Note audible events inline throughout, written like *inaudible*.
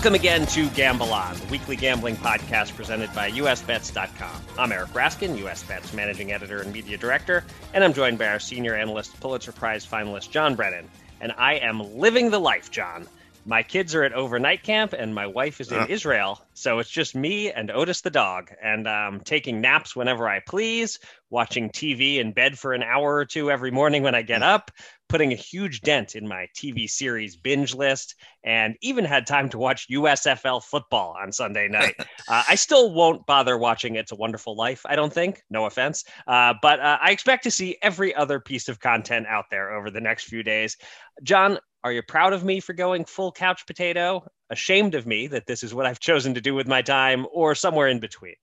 Welcome again to Gamble On, the weekly gambling podcast presented by USBets.com. I'm Eric Raskin, USBets managing editor and media director, and I'm joined by our senior analyst, Pulitzer Prize finalist John Brennan. And I am living the life, John. My kids are at overnight camp, and my wife is in Uh. Israel. So it's just me and Otis the dog, and um, taking naps whenever I please, watching TV in bed for an hour or two every morning when I get up, putting a huge dent in my TV series binge list, and even had time to watch USFL football on Sunday night. *laughs* uh, I still won't bother watching It's a Wonderful Life, I don't think. No offense. Uh, but uh, I expect to see every other piece of content out there over the next few days. John, are you proud of me for going full couch potato? Ashamed of me that this is what I've chosen to do with my time, or somewhere in between?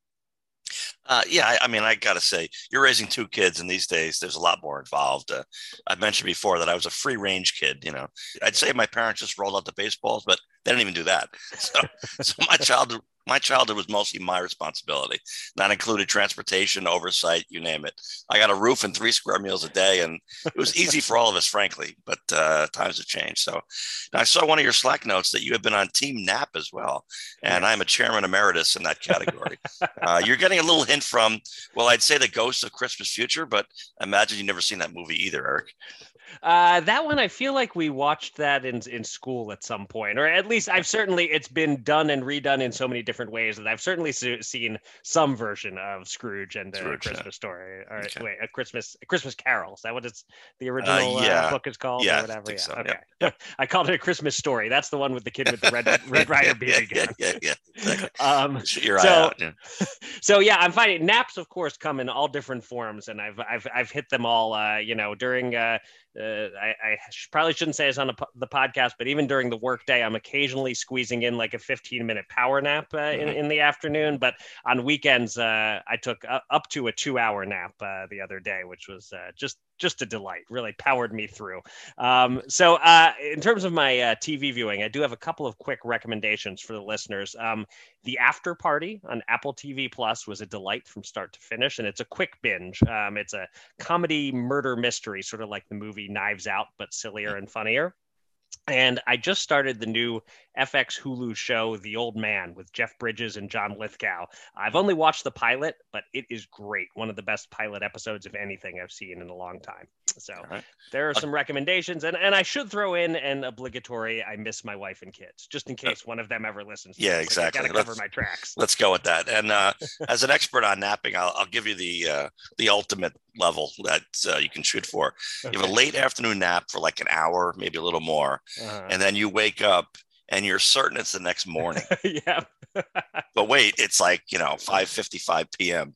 Uh, yeah, I, I mean, I got to say, you're raising two kids, and these days there's a lot more involved. Uh, I mentioned before that I was a free range kid. You know, I'd say my parents just rolled out the baseballs, but they didn't even do that. *laughs* So, so my childhood, my childhood was mostly my responsibility. That included transportation, oversight, you name it. I got a roof and three square meals a day, and it was easy for all of us, frankly. But uh, times have changed. So, I saw one of your Slack notes that you have been on Team Nap as well, and I'm a chairman emeritus in that category. uh, you're getting a little hint from, well, I'd say the Ghost of Christmas Future, but imagine you've never seen that movie either, Eric. Uh, that one, I feel like we watched that in in school at some point, or at least I've certainly it's been done and redone in so many different ways that I've certainly se- seen some version of Scrooge and a Scrooge, yeah. Christmas Story, or Okay. wait, a Christmas a Christmas Carol. Is that what it's the original uh, yeah. book is called, Yeah, or whatever? think yeah, so, okay. yeah, *laughs* I called it a Christmas Story. That's the one with the kid with the red *laughs* Red Rider yeah, BB yeah, yeah, yeah, exactly. *laughs* Um, your eye so- out. Yeah. so yeah, I'm finding naps, of course, come in all different forms, and I've I've I've hit them all. Uh, you know, during uh, I, I probably shouldn't say this on the, po- the podcast, but even during the workday, I'm occasionally squeezing in like a 15 minute power nap uh, in, Mhm. in the afternoon. But on weekends, uh, I took uh, up to a two hour nap uh, the other day, which was uh, just just a delight. Really powered me through. Um, so uh, in terms of my uh, TV viewing, I do have a couple of quick recommendations for the listeners. Um, the After Party on Apple TV Plus was a delight from start to finish, and it's a quick binge. Um, it's a comedy murder mystery, sort of like the movie Knives Out, but sillier and funnier. And I just started the new FX Hulu show, The Old Man, with Jeff Bridges and John Lithgow. I've only watched the pilot, but it is great. One of the best pilot episodes of anything I've seen in a long time. So right. there are some recommendations, and, and I should throw in an obligatory I miss my wife and kids, just in case one of them ever listens. to Yeah, this. Like, exactly. gotta cover Let's- my tracks. Let's go with that. And uh, *laughs* as an expert on napping, I'll, I'll give you the uh, the ultimate level that uh, you can shoot for. You have a late afternoon nap for like an hour, maybe a little more, Uh-huh. and then you wake up and you're certain it's the next morning. *laughs* yeah. *laughs* but wait, it's like you know 5:55 p.m.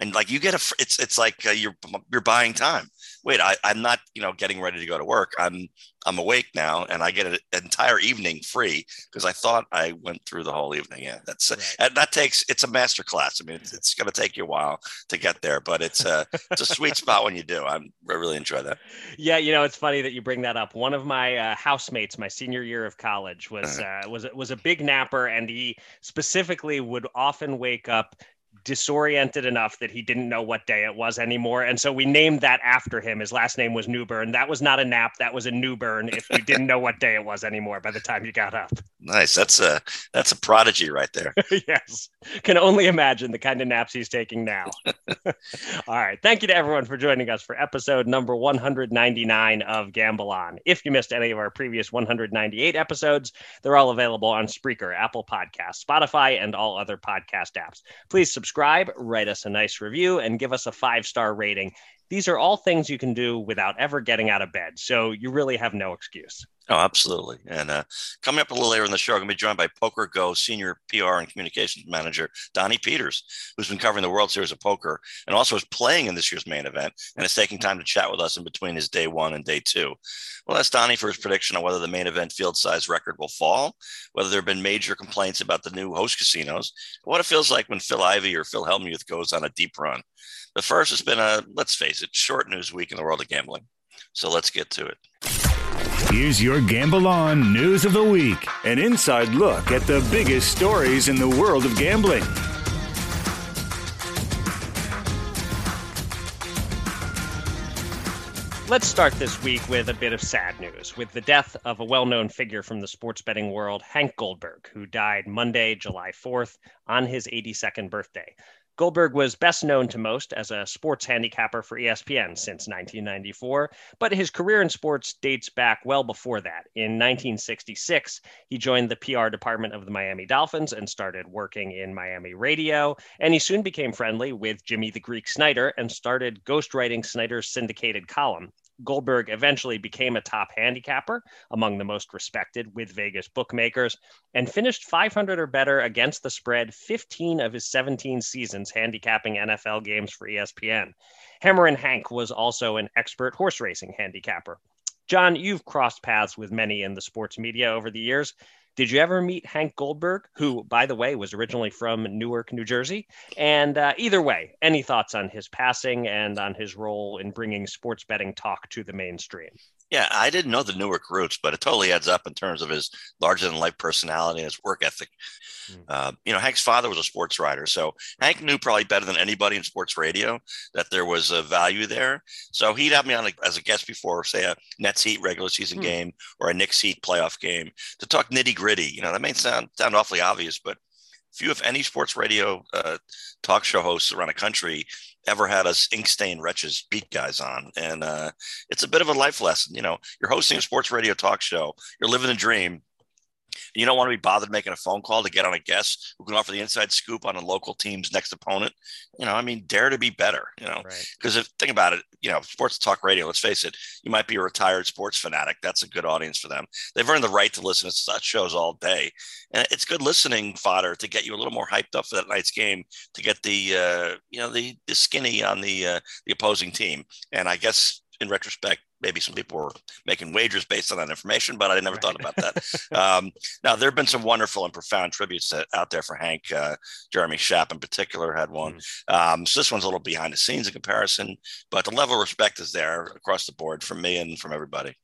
and like you get a it's it's like uh, you're you're buying time. Wait, I, I'm not you know getting ready to go to work. I'm I'm awake now, and I get an entire evening free because I thought I went through the whole evening. Yeah, that's Right. and that takes it's a master class. I mean, it's, it's going to take you a while to get there, but it's a it's a sweet *laughs* spot when you do. I'm I really enjoy that. Yeah, you know, it's funny that you bring that up. One of my uh, housemates, my senior year of college, was uh, was was a big napper, and he specifically would often wake up disoriented enough that he didn't know what day it was anymore. And so we named that after him. His last name was Newburn. That was not a nap. That was a Newburn if you didn't know what day it was anymore by the time you got up. *laughs* Nice. That's a that's a prodigy right there. *laughs* yes. Can only imagine the kind of naps he's taking now. *laughs* All right. Thank you to everyone for joining us for episode number 199 of Gamble On. If you missed any of our previous 198 episodes, they're all available on Spreaker, Apple Podcasts, Spotify, and all other podcast apps. Please subscribe, write us a nice review, and give us a five star rating. These are all things you can do without ever getting out of bed. So you really have no excuse. Oh, absolutely. And uh, coming up a little later in the show, I'm going to be joined by Poker Go Senior PR and Communications Manager Donnie Peters, who's been covering the World Series of Poker and also is playing in this year's main event and is taking time to chat with us in between his day one and day two. Well, that's Donnie for his prediction on whether the main event field size record will fall, whether there have been major complaints about the new host casinos, what it feels like when Phil Ivey or Phil Hellmuth goes on a deep run. But first, it's been a, let's face it, short news week in the world of gambling. So let's get to it. Here's your Gamble On News of the Week an inside look at the biggest stories in the world of gambling. Let's start this week with a bit of sad news with the death of a well known figure from the sports betting world, Hank Goldberg, who died Monday, July 4th, on his 82nd birthday. Goldberg was best known to most as a sports handicapper for ESPN since 1994, but his career in sports dates back well before that. In 1966, he joined the PR department of the Miami Dolphins and started working in Miami radio, and he soon became friendly with Jimmy the Greek Snyder and started ghostwriting Snyder's syndicated column. Goldberg eventually became a top handicapper, among the most respected with Vegas bookmakers, and finished 500 or better against the spread 15 of his 17 seasons handicapping NFL games for ESPN. Hammerin' Hank was also an expert horse racing handicapper. John, you've crossed paths with many in the sports media over the years. Did you ever meet Hank Goldberg, who, by the way, was originally from Newark, New Jersey? And uh, either way, any thoughts on his passing and on his role in bringing sports betting talk to the mainstream? Yeah, I didn't know the Newark roots, but it totally adds up in terms of his larger than life personality and his work ethic. Mm. Uh, you know, Hank's father was a sports writer, so Hank knew probably better than anybody in sports radio that there was a value there. So he'd have me on a, as a guest before, say a Nets Heat regular season mm. game or a Knicks Heat playoff game to talk nitty gritty. You know, that may sound sound awfully obvious, but few, if any, sports radio uh, talk show hosts around the country ever had us ink stained wretches beat guys on. And uh, it's a bit of a life lesson. You know, you're hosting a sports radio talk show, you're living a dream, you don't want to be bothered making a phone call to get on a guest who can offer the inside scoop on a local team's next opponent. You know, I mean, dare to be better, you know, because right. if think about it, you know, sports talk radio, let's face it, you might be a retired sports fanatic. That's a good audience for them. They've earned the right to listen to such shows all day. And it's good listening fodder to get you a little more hyped up for that night's game to get the, uh, you know, the, the skinny on the, uh, the opposing team. And I guess in retrospect, maybe some people were making wagers based on that information, but I never right. thought about that. um, now, there have been some wonderful and profound tributes out there for Hank. Uh, Jeremy Schaap, in particular, had one. Mm-hmm. Um, so this one's a little behind the scenes in comparison, but the level of respect is there across the board from me and from everybody.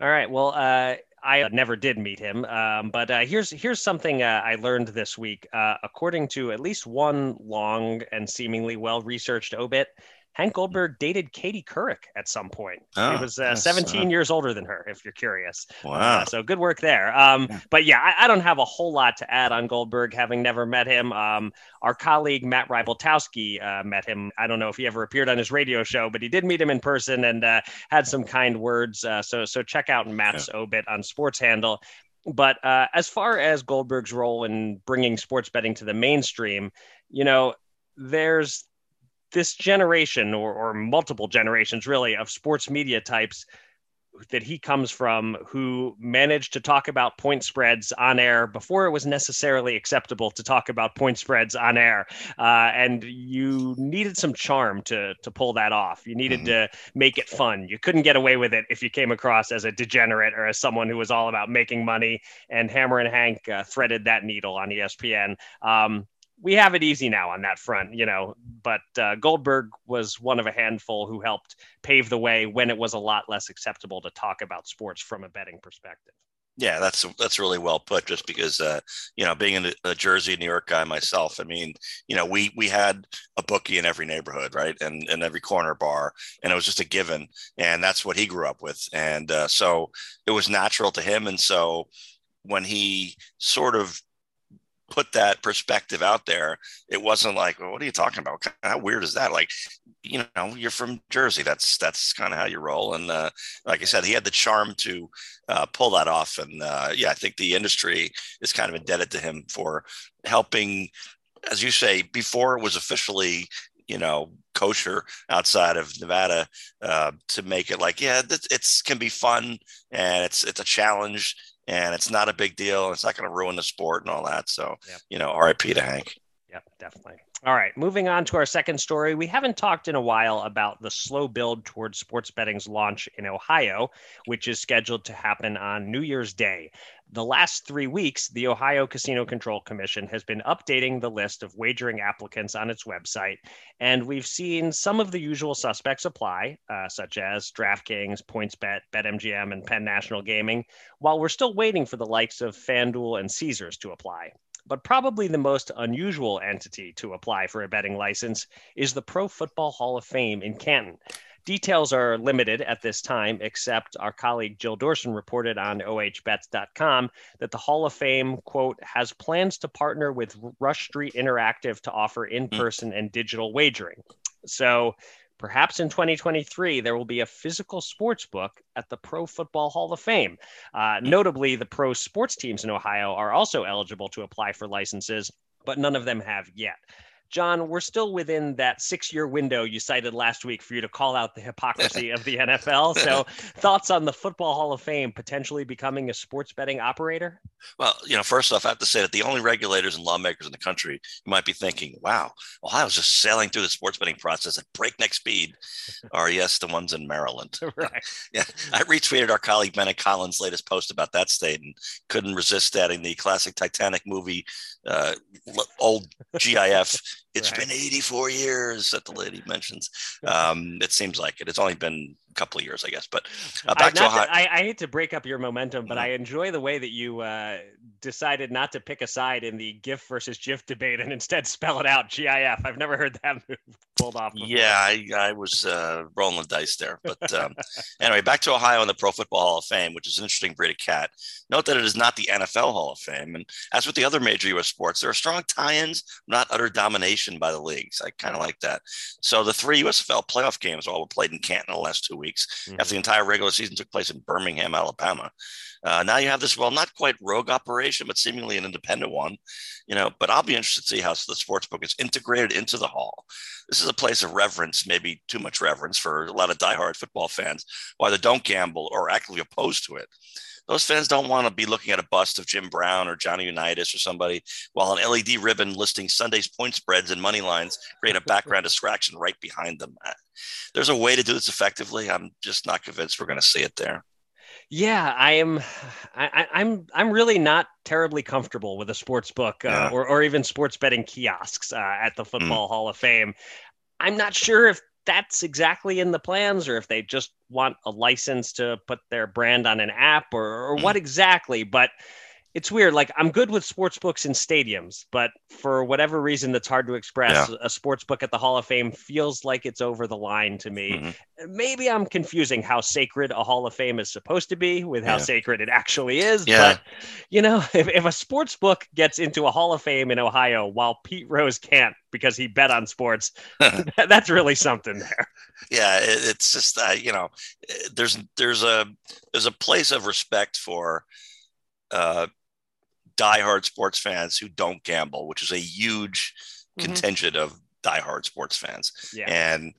All right. Well, uh, I never did meet him, um, but uh, here's here's something uh, I learned this week. Uh, according to at least one long and seemingly well researched obit, Hank Goldberg dated Katie Couric at some point. Oh, he was uh, 17 uh, years older than her, if you're curious. Wow. Uh, so good work there. Um. But yeah, I, I, don't have a whole lot to add on Goldberg, having never met him. Um, our colleague Matt Rybaltowski uh, met him. I don't know if he ever appeared on his radio show, but he did meet him in person and uh, had some kind words. Uh, so so check out Matt's yeah. obit on Sports Handle. But as far as Goldberg's role in bringing sports betting to the mainstream, you know, there's this generation or, or multiple generations really of sports media types that he comes from who managed to talk about point spreads on air before it was necessarily acceptable to talk about point spreads on air. Uh, and you needed some charm to, to pull that off. You needed mm-hmm. to make it fun. You couldn't get away with it if you came across as a degenerate or as someone who was all about making money. And Hammerin' Hank uh, threaded that needle on ESPN. Um, we have it easy now on that front, you know. But uh, Goldberg was one of a handful who helped pave the way when it was a lot less acceptable to talk about sports from a betting perspective. Yeah, that's that's really well put. Just because, uh, you know, being a, a Jersey, New York guy myself, I mean, you know, we we had a bookie in every neighborhood, right, and in every corner bar, and it was just a given, and that's what he grew up with, and uh, so it was natural to him, and so when he sort of put that perspective out there, it wasn't like, well, what are you talking about? How weird is that? Like, you know, you're from Jersey. That's that's kind of how you roll. And uh, like I said, he had the charm to uh, pull that off. And uh, yeah, I think the industry is kind of indebted to him for helping, as you say, before it was officially you know, kosher outside of Nevada uh, to make it like, yeah, it's, it's can be fun and it's it's a challenge and it's not a big deal. It's not going to ruin the sport and all that. So, Yep. you know, RIP to Hank. Yep, definitely. All right, moving on to our second story. We haven't talked in a while about the slow build towards sports betting's launch in Ohio, which is scheduled to happen on New Year's Day. The last three weeks, the Ohio Casino Control Commission has been updating the list of wagering applicants on its website, and we've seen some of the usual suspects apply, uh, such as DraftKings, PointsBet, BetMGM, and Penn National Gaming, while we're still waiting for the likes of FanDuel and Caesars to apply but probably the most unusual entity to apply for a betting license is the Pro Football Hall of Fame in Canton. Details are limited at this time, except our colleague Jill Dorson reported on ohbets.com that the Hall of Fame, quote, has plans to partner with Rush Street Interactive to offer in person and digital wagering. So perhaps in 2023, there will be a physical sports book at the Pro Football Hall of Fame. Uh, notably, the pro sports teams in Ohio are also eligible to apply for licenses, but none of them have yet. John, we're still within that six year window you cited last week for you to call out the hypocrisy of the NFL. So, *laughs* thoughts on the Football Hall of Fame potentially becoming a sports betting operator? Well, you know, first off, I have to say that the only regulators and lawmakers in the country you might be thinking, wow, Ohio's just sailing through the sports betting process at breakneck speed *laughs* are, yes, the ones in Maryland. *laughs* right. Yeah, I retweeted our colleague Bennett Conlin's latest post about that state and couldn't resist adding the classic Titanic movie, uh, old GIF. It's Right. been 84 years that the lady mentions. *laughs* Um, it seems like it. It's only been couple of years, I guess. But uh, I, back to Ohio. to- I, I hate to break up your momentum, but Mhm. I enjoy the way that you uh, decided not to pick a side in the GIF versus GIF debate and instead spell it out GIF. I've never heard that *laughs* move pulled off. Before. Yeah, I, I was uh, rolling the dice there. But um, *laughs* anyway, back to Ohio and the Pro Football Hall of Fame, which is an interesting breed of cat. Note that it is not the NFL Hall of Fame. And as with the other major U.S. sports, there are strong tie ins, not utter domination by the leagues. I kind of like that. So the three USFL playoff games all were played in Canton the last two weeks Mhm. after the entire regular season took place in Birmingham, Alabama. Uh, now you have this, well, not quite rogue operation, but seemingly an independent one, you know. But I'll be interested to see how the sports book is integrated into the hall. This is a place of reverence, maybe too much reverence for a lot of diehard football fans, who either don't gamble or actively opposed to it. Those fans don't want to be looking at a bust of Jim Brown or Johnny Unitas or somebody while an LED ribbon listing Sunday's point spreads and money lines create a background *laughs* distraction right behind them. There's a way to do this effectively. I'm just not convinced we're going to see it there. Yeah, I am. I, I- I'm. I'm really not terribly comfortable with a sports book uh, Yeah. or, or even sports betting kiosks uh, at the Football Hall of Fame. I'm not sure if that's exactly in the plans or if they just want a license to put their brand on an app or, or what mm-hmm. exactly. But it's weird. Like I'm good with sports books in stadiums, but for whatever reason that's hard to express, a sports book at the Hall of Fame feels like it's over the line to me Mhm. maybe I'm confusing how sacred a Hall of Fame is supposed to be with how Yeah. sacred it actually is. Yeah. But you know, *laughs* if, if a sports book gets into a Hall of Fame in Ohio while Pete Rose can't because he bet on sports, *laughs* *laughs* that's really something there. yeah it, it's just uh, you know eh, there's there's a there's a place of respect for uh diehard sports fans who don't gamble which is a huge Mhm. contingent of diehard sports fans Yeah. and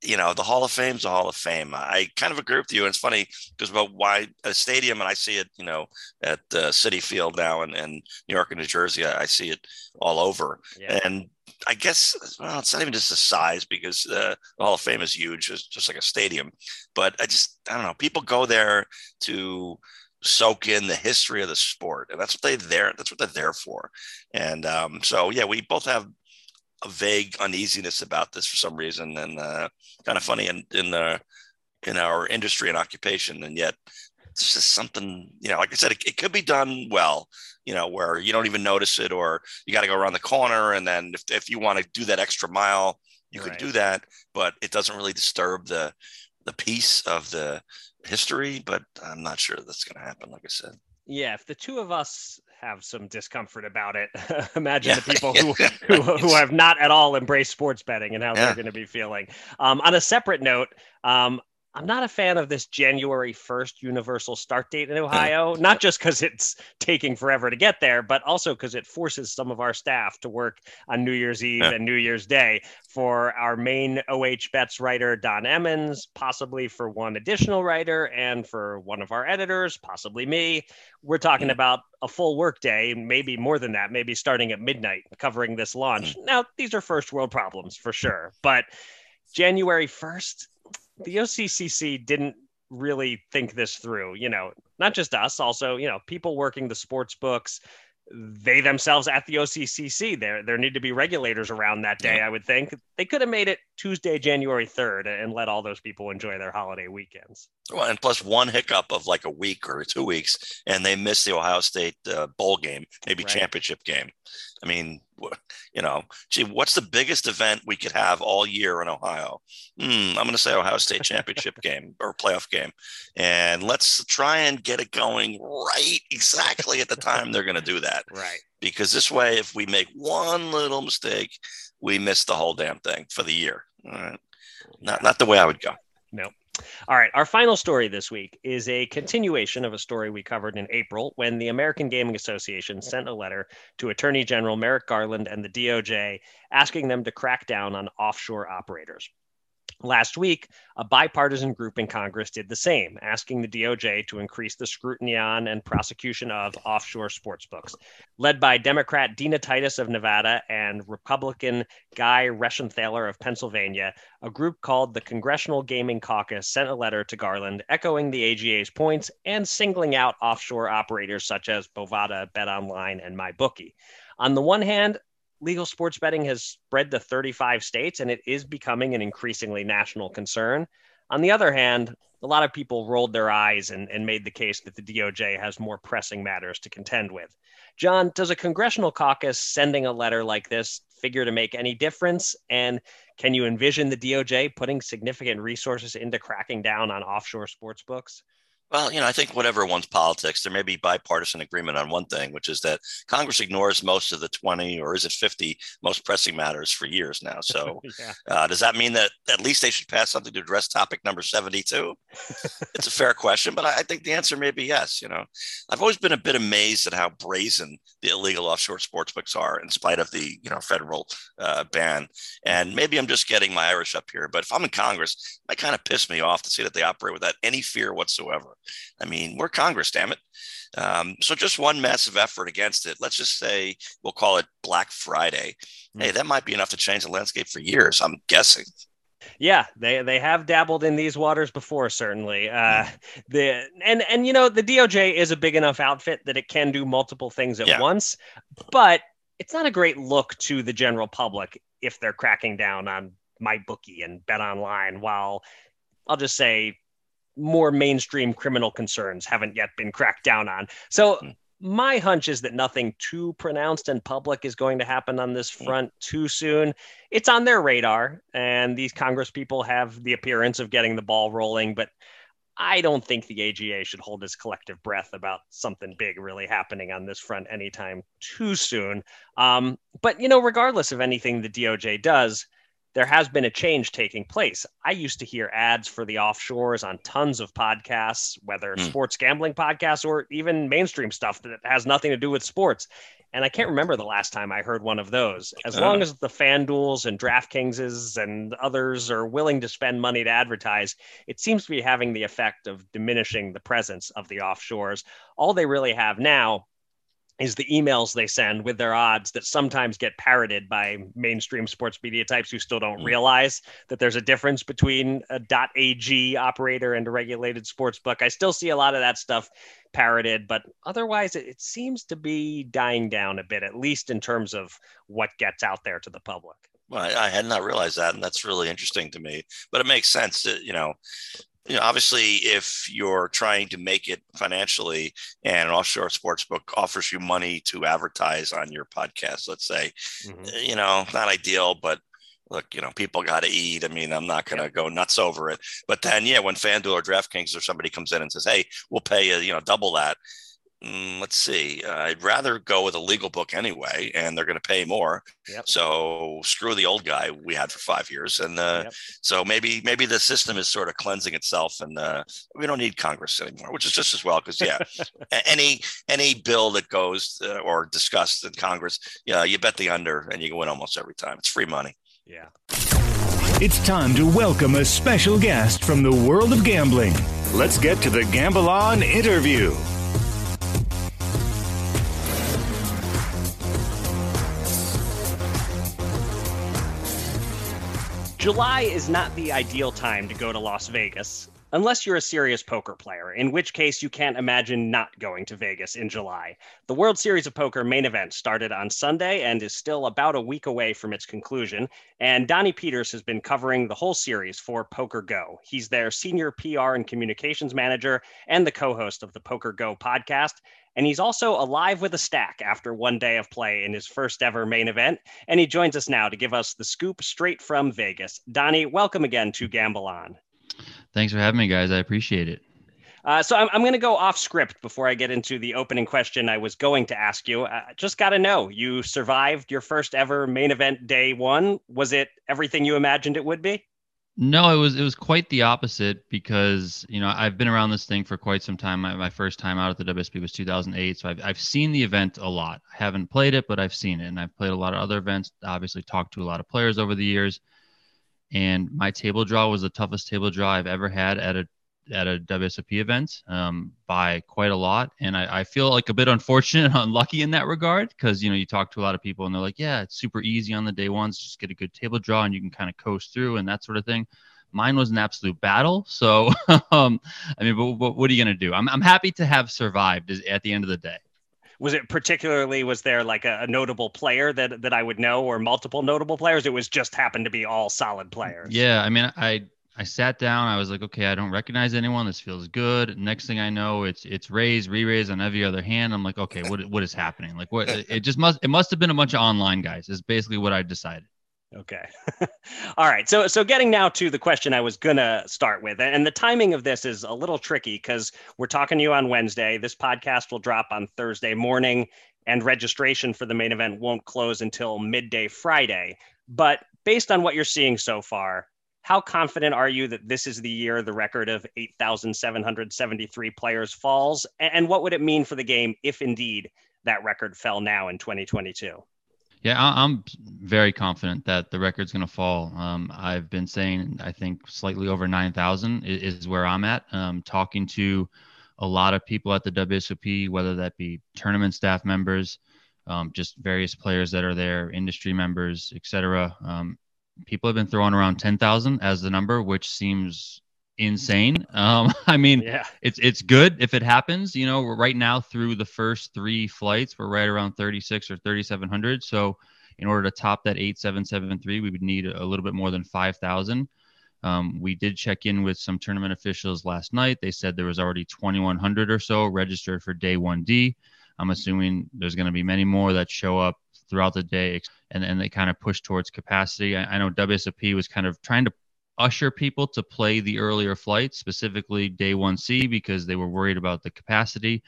you know the hall of fame's a hall of fame i kind of agree with you and it's funny because about why a stadium and i see it you know at uh, Citi Field now in, in new york and new jersey I, I see it all over Yeah. and I guess well, it's not even just the size because uh, the Hall of Fame is huge, it's just like a stadium. But I just I don't know. People go there to soak in the history of the sport, and that's what they there. That's what they're there for. And um, so yeah, we both have a vague uneasiness about this for some reason, and uh, kind of funny in in the in our industry and occupation, and yet it's just something you know. Like I said, it, it could be done well you know, where you don't even notice it, or you got to go around the corner. And then if, if you want to do that extra mile, you could do that, but it doesn't really disturb the the piece of the history. But I'm not sure that's going to happen. Like I said, Yeah, if the two of us have some discomfort about it, *laughs* imagine Yeah, the *laughs* people yeah. who, *laughs* who who have not at all embraced sports betting and how Yeah. they're going to be feeling. Um, on a separate note, um, I'm not a fan of this January 1st universal start date in Ohio, not just because it's taking forever to get there, but also because it forces some of our staff to work on New Year's Eve and New Year's Day for our main OH Bets writer, Don Emmons, possibly for one additional writer, and for one of our editors, possibly me. We're talking mm. about a full workday, maybe more than that, maybe starting at midnight covering this launch. Mm. Now, these are first world problems for sure, but January 1st, the OCCC didn't really think this through. You know, not just us, also, you know, people working the sports books, they themselves at the OCCC. There, there need to be regulators around that day. I would think they could have made it Tuesday, January third, and let all those people enjoy their holiday weekends. Well, and plus one hiccup of like a week or two weeks, and they missed the Ohio State uh, bowl game, maybe right. championship game. I mean, you know, gee, what's the biggest event we could have all year in Ohio? Hmm, I'm going to say Ohio State championship *laughs* game or playoff game, and let's try and get it going right exactly at the time they're going to do that. Right. Because this way, if we make one little mistake, we miss the whole damn thing for the year. All right. Not not the way I would go. No. All right, our final story this week is a continuation of a story we covered in April when the American Gaming Association sent a letter to Attorney General Merrick Garland and the DOJ asking them to crack down on offshore operators. Last week, a bipartisan group in Congress did the same, asking the DOJ to increase the scrutiny on and prosecution of offshore sports books. Led by Democrat Dina Titus of Nevada and Republican Guy Reschenthaler of Pennsylvania, a group called the Congressional Gaming Caucus sent a letter to Garland echoing the AGA's points and singling out offshore operators such as Bovada, BetOnline, and MyBookie. On the one hand, legal sports betting has spread to 35 states and it is becoming an increasingly national concern. On the other hand, a lot of people rolled their eyes and, and made the case that the DOJ has more pressing matters to contend with. John, does a congressional caucus sending a letter like this figure to make any difference? And can you envision the DOJ putting significant resources into cracking down on offshore sports books? Well, you know, I think whatever one's politics, there may be bipartisan agreement on one thing, which is that Congress ignores most of the 20 or is it 50 most pressing matters for years now. *laughs* So, yeah. uh, does that mean that at least they should pass something to address topic number 72? it's a fair question, but I, I, think the answer may be yes. You know, I've always been a bit amazed at how brazen the illegal offshore sports books are, in spite of the you know federal uh, ban. And maybe I'm just getting my Irish up here, but if I'm in Congress, it kind of piss me off to see that they operate without any fear whatsoever. I mean, we're Congress, damn it. Um, so just one massive effort against it. Let's just say we'll call it Black Friday. Mm-hmm. Hey, that might be enough to change the landscape for years. I'm guessing. Yeah, they they have dabbled in these waters before, certainly. Uh, hmm. the and and you know the DOJ is a big enough outfit that it can do multiple things at yeah. once, but it's not a great look to the general public if they're cracking down on MyBookie and BetOnline. While I'll just say more mainstream criminal concerns haven't yet been cracked down on. So mm. my hunch is that nothing too pronounced and public is going to happen on this hmm. front too soon. It's on their radar, and these Congress people have the appearance of getting the ball rolling, but I don't think the AGA should hold its collective breath about something big really happening on this front anytime too soon. Um, but, you know, regardless of anything the DOJ does, there has been a change taking place. I used to hear ads for the offshores on tons of podcasts, whether mm. sports gambling podcasts or even mainstream stuff that has nothing to do with sports. And I can't remember the last time I heard one of those. As uh. long as the FanDuels and DraftKingses and others are willing to spend money to advertise, it seems to be having the effect of diminishing the presence of the offshores. All they really have now is the emails they send with their odds that sometimes get parroted by mainstream sports media types who still don't mm. realize that there's a difference between a .ag operator and a regulated sports book. I still see a lot of that stuff parroted, but otherwise it, it seems to be dying down a bit, at least in terms of what gets out there to the public. Well, I, I, had not realized that, and that's really interesting to me. But it makes sense that you know you know, obviously, if you're trying to make it financially and an offshore sports book offers you money to advertise on your podcast, let's say, mm-hmm. You know, not ideal, but look, you know, people got to eat. I mean, I'm not going to yeah. go nuts over it. But then, yeah, when FanDuel or DraftKings or somebody comes in and says, hey, we'll pay you, you know, double that, Mm, let's see. Uh, I'd rather go with a legal book anyway, and they're going to pay more. Yep. So screw the old guy we had for five years, and uh, Yep. so maybe maybe the system is sort of cleansing itself, and uh, we don't need Congress anymore, which is just as well. Because yeah, *laughs* any any bill that goes uh, or discussed in Congress, yeah, you bet the under, and you can win almost every time. It's free money. Yeah. It's time to welcome a special guest from the world of gambling. Let's get to the Gamble On interview. July is not the ideal time to go to Las Vegas, unless you're a serious poker player, in which case you can't imagine not going to Vegas in July. The World Series of Poker main event started on Sunday and is still about a week away from its conclusion. And Donnie Peters has been covering the whole series for Poker Go. He's their senior PR and communications manager and the co host of the Poker Go podcast. And he's also alive with a stack after one day of play in his first ever main event. And he joins us now to give us the scoop straight from Vegas. Donnie, welcome again to Gamble On. Thanks for having me, guys. I appreciate it. Uh, so I'm, I'm going to go off script before I get into the opening question I was going to ask you. I just got to know you survived your first ever main event day one. Was it everything you imagined it would be? No, it was it was quite the opposite because you know I've been around this thing for quite some time. My, my first time out at the WSB was 2008, so I've I've seen the event a lot. I haven't played it, but I've seen it, and I've played a lot of other events. Obviously, talked to a lot of players over the years, and my table draw was the toughest table draw I've ever had at a at a WSOP event um, by quite a lot. And I, I feel like a bit unfortunate and *laughs* unlucky in that regard because, you know, you talk to a lot of people and they're like, yeah, it's super easy on the day ones. Just get a good table draw and you can kind of coast through and that sort of thing. Mine was an absolute battle. So, *laughs* um, I mean, but, but what are you going to do? I'm, I'm happy to have survived at the end of the day. Was it particularly, was there like a, a notable player that, that I would know or multiple notable players? It was just happened to be all solid players. Yeah. I mean, I, I sat down. I was like, okay, I don't recognize anyone. This feels good. Next thing I know, it's it's raise, re-raise on every other hand. I'm like, okay, what what is happening? Like, what? It just must it must have been a bunch of online guys. Is basically what I decided. Okay. *laughs* All right. So so getting now to the question I was gonna start with, and the timing of this is a little tricky because we're talking to you on Wednesday. This podcast will drop on Thursday morning, and registration for the main event won't close until midday Friday. But based on what you're seeing so far, how confident are you that this is the year the record of 8,773 players falls? And what would it mean for the game if indeed that record fell now in 2022? Yeah, I'm very confident that the record's going to fall. Um, I've been saying I think slightly over 9,000 is, where I'm at. Um, talking to a lot of people at the WSOP, whether that be tournament staff members, um, just various players that are there, industry members, etc. Um, people have been throwing around 10,000 as the number, which seems insane. Um, *laughs* I mean, Yeah. it's it's good if it happens. You know, right now through the first three flights, we're right around 36 or 3,700. So in order to top that 8773, we would need a little bit more than 5,000. Um, we did check in with some tournament officials last night. They said there was already 2,100 or so registered for day 1D. I'm assuming there's going to be many more that show up throughout the day and, and they kind of push towards capacity. I, I know WSOP was kind of trying to usher people to play the earlier flights, specifically day 1C, because they were worried about the capacity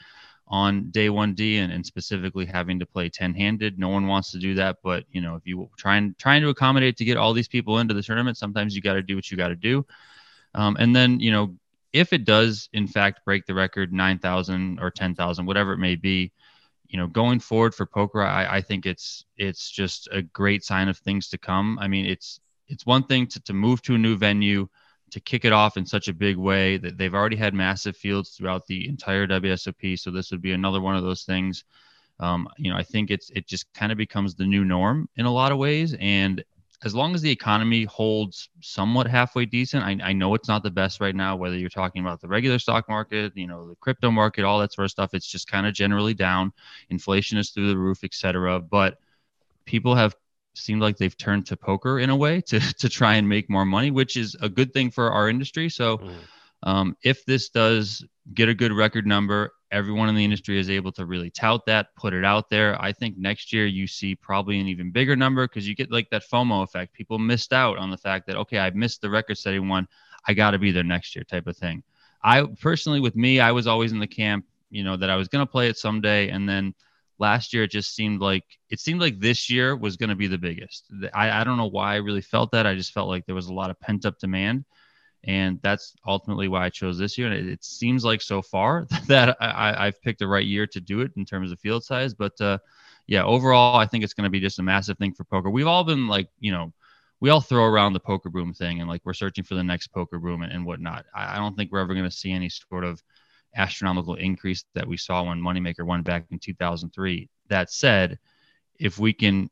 on day 1D and, and specifically having to play 10 handed. No one wants to do that. But, you know, if you try and trying to accommodate to get all these people into the tournament, sometimes you got to do what you got to do. Um, and then, you know, if it does in fact break the record 9,000 or 10,000, whatever it may be, you know, going forward for poker, I, I think it's it's just a great sign of things to come. I mean, it's it's one thing to, to move to a new venue, to kick it off in such a big way that they've already had massive fields throughout the entire WSOP. So this would be another one of those things. Um, you know, I think it's it just kind of becomes the new norm in a lot of ways, and as long as the economy holds somewhat halfway decent, I, I, know it's not the best right now, whether you're talking about the regular stock market, you know, the crypto market, all that sort of stuff. It's just kind of generally down. Inflation is through the roof, et cetera. But people have seemed like they've turned to poker in a way to, *laughs* to try and make more money, which is a good thing for our industry. So mm. um, if this does get a good record number, everyone in the industry is able to really tout that, put it out there. I think next year you see probably an even bigger number because you get like that FOMO effect. People missed out on the fact that, okay, I missed the record setting one. I got to be there next year type of thing. I personally, with me, I was always in the camp you know, that I was going to play it someday. And then last year, it just seemed like it seemed like this year was going to be the biggest. I, I don't know why I really felt that. I just felt like there was a lot of pent up demand. And that's ultimately why I chose this year. And it, it seems like so far *laughs* that I, have picked the right year to do it in terms of field size. But uh, yeah, overall, I think it's going to be just a massive thing for poker. We've all been like, you know, we all throw around the poker boom thing and like we're searching for the next poker boom and, and whatnot. I, I don't think we're ever going to see any sort of astronomical increase that we saw when Moneymaker won back in 2003. That said, if we can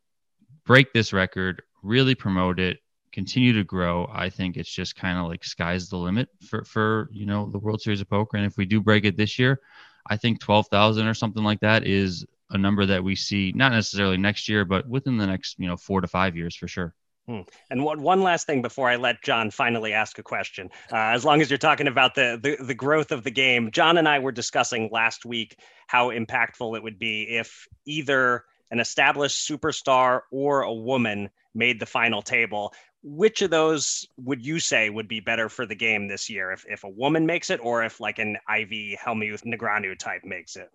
break this record, really promote it, continue to grow, I think it's just kind of like sky's the limit for for you know the World Series of Poker. And if we do break it this year, I think 12,000 or something like that is a number that we see not necessarily next year, but within the next you know four to five years for sure. Hmm. And one, one last thing before I let John finally ask a question. Uh, as long as you're talking about the, the, the growth of the game, John and I were discussing last week how impactful it would be if either an established superstar or a woman made the final table. Which of those would you say would be better for the game this year? If, if a woman makes it, or if like an Ivy Hellmuth Negreanu type makes it?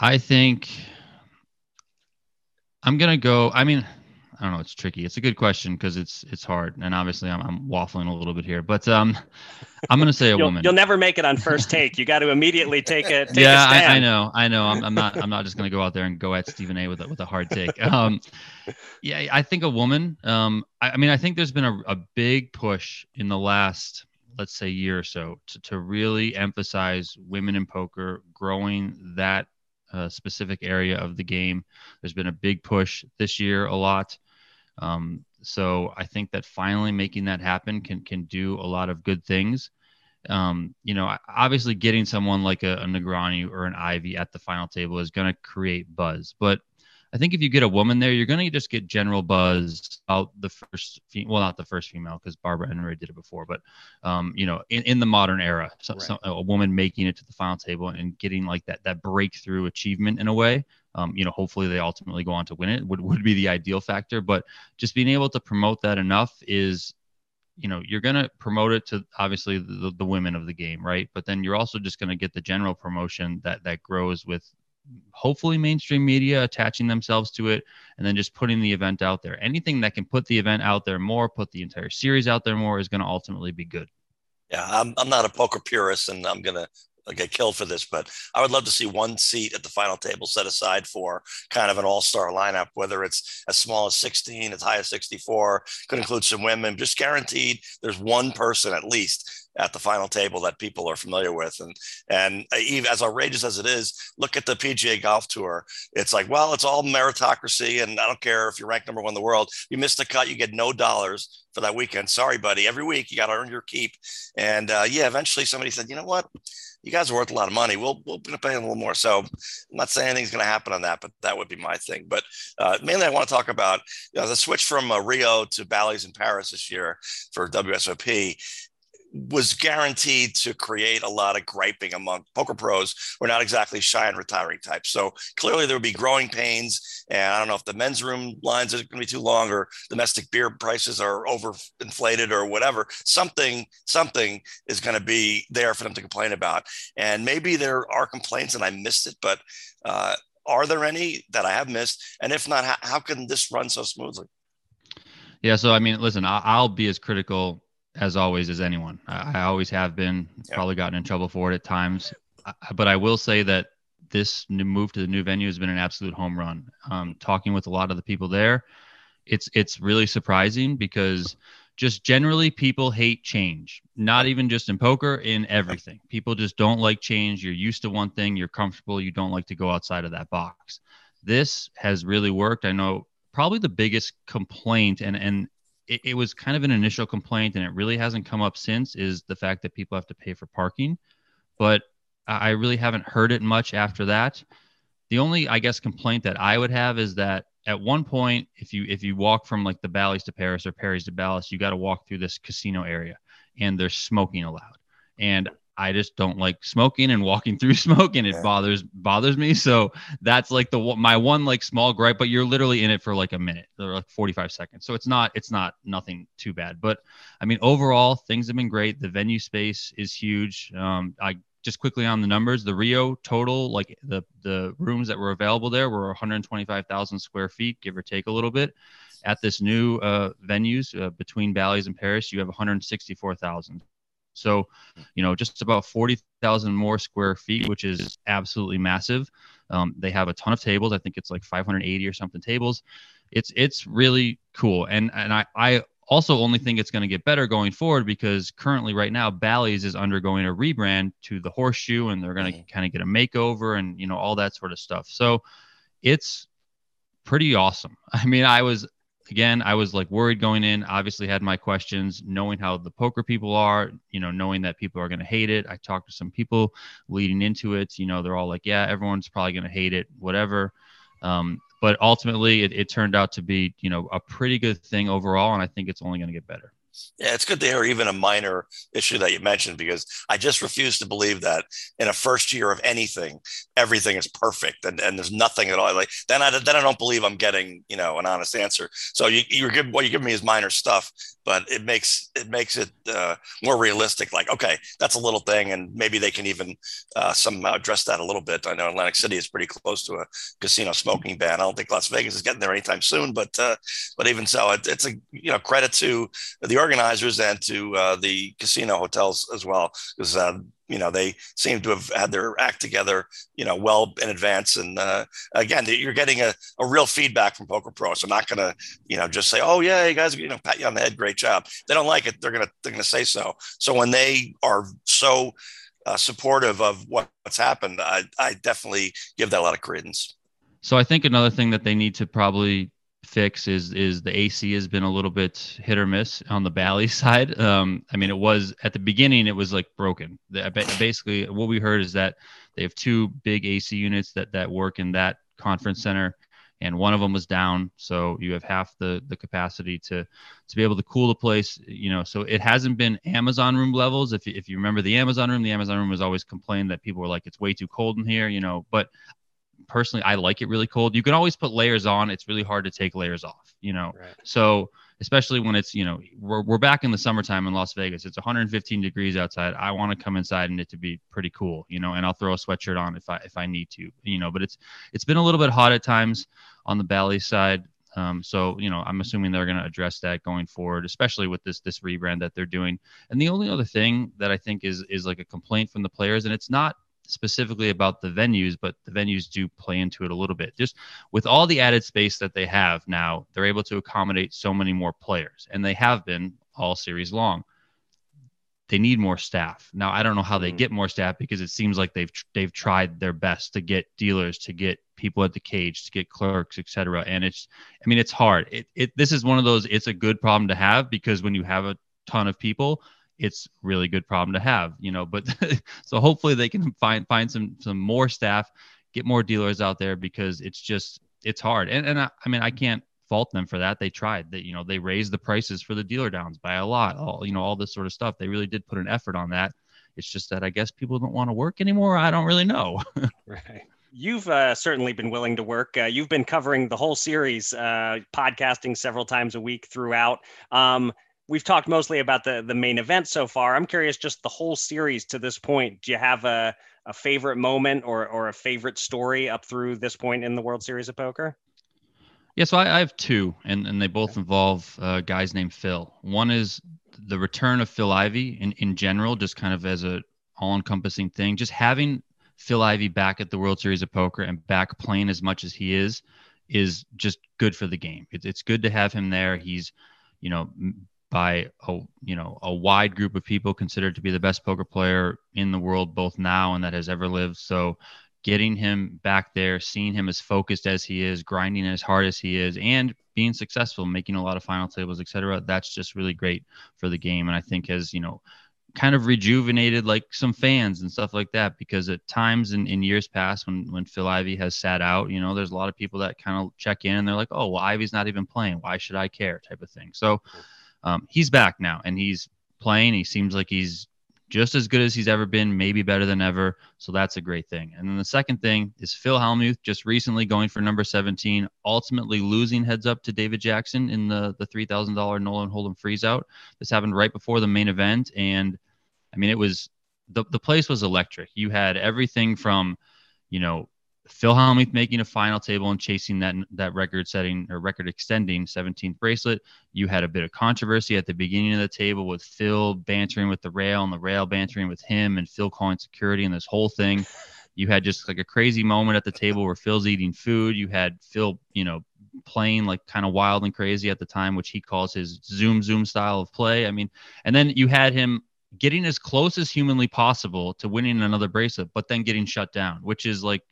I think I'm gonna go. I mean, I don't know. It's tricky. It's a good question because it's it's hard, and obviously I'm, I'm waffling a little bit here, but um, I'm gonna say a you'll, woman. You'll never make it on first take. You got to immediately take it. yeah, I, I, know, I know. I'm, I'm not I'm not just gonna go out there and go at Stephen A. with a, with a hard take. Um, yeah, I think a woman. Um, I, I mean, I think there's been a, a big push in the last let's say year or so to, to really emphasize women in poker, growing that uh, specific area of the game. There's been a big push this year, a lot. Um, so I think that finally making that happen can can do a lot of good things. Um, you know, obviously getting someone like a, a or an Ivy at the final table is going to create buzz, but I think if you get a woman there, you're going to just get general buzz out the first, well, not the first female because Barbara Enright did it before, but um, you know, in, in the modern era, so, right. so a woman making it to the final table and getting like that that breakthrough achievement in a way. Um, you know, hopefully they ultimately go on to win it would would be the ideal factor, but just being able to promote that enough is you know you're going to promote it to obviously the, the women of the game right but then you're also just going to get the general promotion that that grows with hopefully mainstream media attaching themselves to it and then just putting the event out there. Anything that can put the event out there more, put the entire series out there more is going to ultimately be good. Yeah, I'm, I'm not a poker purist and I'm going to get killed for this, but I would love to see one seat at the final table set aside for kind of an all-star lineup, whether it's as small as 16, as high as 64, could include some women, just guaranteed there's one person at least at the final table that people are familiar with. And and even as outrageous as it is, look at the PGA Golf Tour. It's like, well, it's all meritocracy, and I don't care if you're ranked number one in the world. You missed the cut, you get no dollars for that weekend. Sorry, buddy. Every week you got to earn your keep. And uh, yeah, eventually somebody said, you know what? You guys are worth a lot of money. We'll we'll pay a little more. So I'm not saying anything's going to happen on that, but that would be my thing. But uh, mainly, I want to talk about you know, the switch from uh, Rio to Bally's in Paris this year for WSOP was guaranteed to create a lot of griping among poker pros who are not exactly shy and retiring types. So clearly there would be growing pains. And I don't know if the men's room lines are going to be too long or domestic beer prices are overinflated or whatever. Something, something is going to be there for them to complain about. And maybe there are complaints and I missed it, but uh, are there any that I have missed? And if not, how, how can this run so smoothly? Yeah. So, I mean, listen, I'll be as critical as always as anyone. I, I always have been. Yeah. Probably gotten in trouble for it at times, but I will say that this new move to the new venue has been an absolute home run. Um, talking with a lot of the people there, it's it's really surprising because just generally people hate change. Not even just in poker, in everything. *laughs* People just don't like change. You're used to one thing, you're comfortable, you don't like to go outside of that box. This has really worked. I know probably the biggest complaint and and it, it, was kind of an initial complaint and it really hasn't come up since is the fact that people have to pay for parking. But i really haven't heard it much after that. The only i guess complaint that i would have is that at one point if you if you walk from like the Bally's to paris or paris to Bally's you got to walk through this casino area and there's smoking allowed. And I just don't like smoking and walking *laughs* through smoke and it yeah. bothers bothers me. So that's like the my one like small gripe, but you're literally in it for like a minute or like 45 seconds. So it's not it's not nothing too bad. But I mean overall things have been great. The venue space is huge. Um, I just quickly on the numbers, the Rio total, like the the rooms that were available there, were 125,000 square feet, give or take a little bit. At this new uh, venues uh, between Bally's and Paris, you have 164,000. So, you know, just about 40,000 more square feet, which is absolutely massive. Um, they have a ton of tables. I think it's like 580 or something tables. It's it's really cool, and and I I also only think it's going to get better going forward because currently right now Bally's is undergoing a rebrand to the Horseshoe, and they're going to mm-hmm. kind of get a makeover and you know all that sort of stuff. So it's pretty awesome. *laughs* I mean, I was again, I was like worried going in. Obviously, had my questions, knowing how the poker people are, you know, knowing that people are going to hate it. I talked to some people leading into it. You know, they're all like, yeah, everyone's probably going to hate it, whatever. Um, but ultimately, it, it turned out to be, you know, a pretty good thing overall, and I think it's only going to get better. Yeah, it's good to hear even a minor issue that you mentioned because I just refuse to believe that in a first year of anything, everything is perfect and, and there's nothing at all. Like then I then I don't believe I'm getting you know an honest answer. So you you're giving what you give me is minor stuff, but it makes it makes it uh, more realistic. Like okay, that's a little thing, and maybe they can even uh, somehow address that a little bit. I know Atlantic City is pretty close to a casino smoking ban. I don't think Las Vegas is getting there anytime soon, but uh, but even so, it, it's a you know credit to the organizers and to uh, the casino hotels as well, because uh, you know they seem to have had their act together, you know, well in advance. And uh, again, you're getting a, a real feedback from Poker Pro, so I'm not gonna you know just say, oh yeah, you guys, you know, pat you on the head, great job. They don't like it, they're gonna they're gonna say so. So when they are so uh, supportive of what's happened, I, I definitely give that a lot of credence. So I think another thing that they need to probably fix is is the AC has been a little bit hit or miss on the Bally *laughs* side. Um, I mean, it was at the beginning it was like broken. Basically, what we heard is that they have two big AC units that that work in that conference center, and one of them was down. So you have half the the capacity to to be able to cool the place. You know, so it hasn't been Amazon room levels. If if you remember the Amazon room, the Amazon room was always complained that people were like it's way too cold in here. You know, but personally I like it really cold. You can always put layers on. It's really hard to take layers off, you know. Right. So especially when it's you know we're, we're back in the summertime in Las Vegas. It's 115 degrees outside. I want to come inside and it to be pretty cool, you know. And I'll throw a sweatshirt on if I if I need to, you know. But it's it's been a little bit hot at times on the Bally side. Um, so you know, I'm assuming they're going to address that going forward, especially with this this rebrand that they're doing. And the only other thing that I think is is like a complaint from the players, and it's not specifically about the venues, but the venues do play into it a little bit. Just with all the added space that they have now, they're able to accommodate so many more players, and they have been all series long. They need more staff. Now, I don't know how they mm-hmm. get more staff because it seems like they've they've tried their best to get dealers, to get people at the cage, to get clerks, etc. And it's, I mean, it's hard. It, it this is one of those. It's a good problem to have because when you have a ton of people, it's really good problem to have, you know. But *laughs* so hopefully they can find find some some more staff, get more dealers out there because it's just it's hard. And and I, I mean I can't fault them for that. They tried. That you know they raised the prices for the dealer downs by a lot. All you know all this sort of stuff. They really did put an effort on that. It's just that I guess people don't want to work anymore. I don't really know. *laughs* right. You've uh, certainly been willing to work. Uh, you've been covering the whole series, uh, podcasting several times a week throughout. Um, we've talked mostly about the the main event so far. I'm curious, just the whole series to this point. Do you have a a favorite moment or or a favorite story up through this point in the World Series of Poker? Yeah, so I, I have two, and and they both involve uh, guys named Phil. One is the return of Phil Ivey in in general, just kind of as a all encompassing thing. Just having Phil Ivey back at the World Series of Poker and back playing as much as he is is just good for the game. It, it's good to have him there. He's you know by a you know a wide group of people considered to be the best poker player in the world both now and that has ever lived. So getting him back there seeing him as focused as he is grinding as hard as he is and being successful making a lot of final tables etc that's just really great for the game. And i think has you know kind of rejuvenated like some fans and stuff like that because at times in, in years past when when phil ivey has sat out you know there's a lot of people that kind of check in and they're like oh well ivey's not even playing. Why should i care? type of thing. So um, he's back now and he's playing. He seems like he's just as good as he's ever been, maybe better than ever. So that's a great thing. And then the second thing is Phil Hellmuth just recently going for number 17, ultimately losing heads up to David Jackson in the the three thousand dollar No Limit Hold'em freeze out. This happened right before the main event, and I mean it was the the place was electric. You had everything from, you know, Phil Hellmuth making a final table and chasing that that record setting or record extending 17th bracelet. You had a bit of controversy at the beginning of the table with Phil bantering with the rail and the rail bantering with him and Phil calling security and this whole thing. You had just like a crazy moment at the table where Phil's eating food. You had Phil, you know, playing like kind of wild and crazy at the time, which he calls his zoom zoom style of play. I mean, and then you had him getting as close as humanly possible to winning another bracelet, but then getting shut down, which is like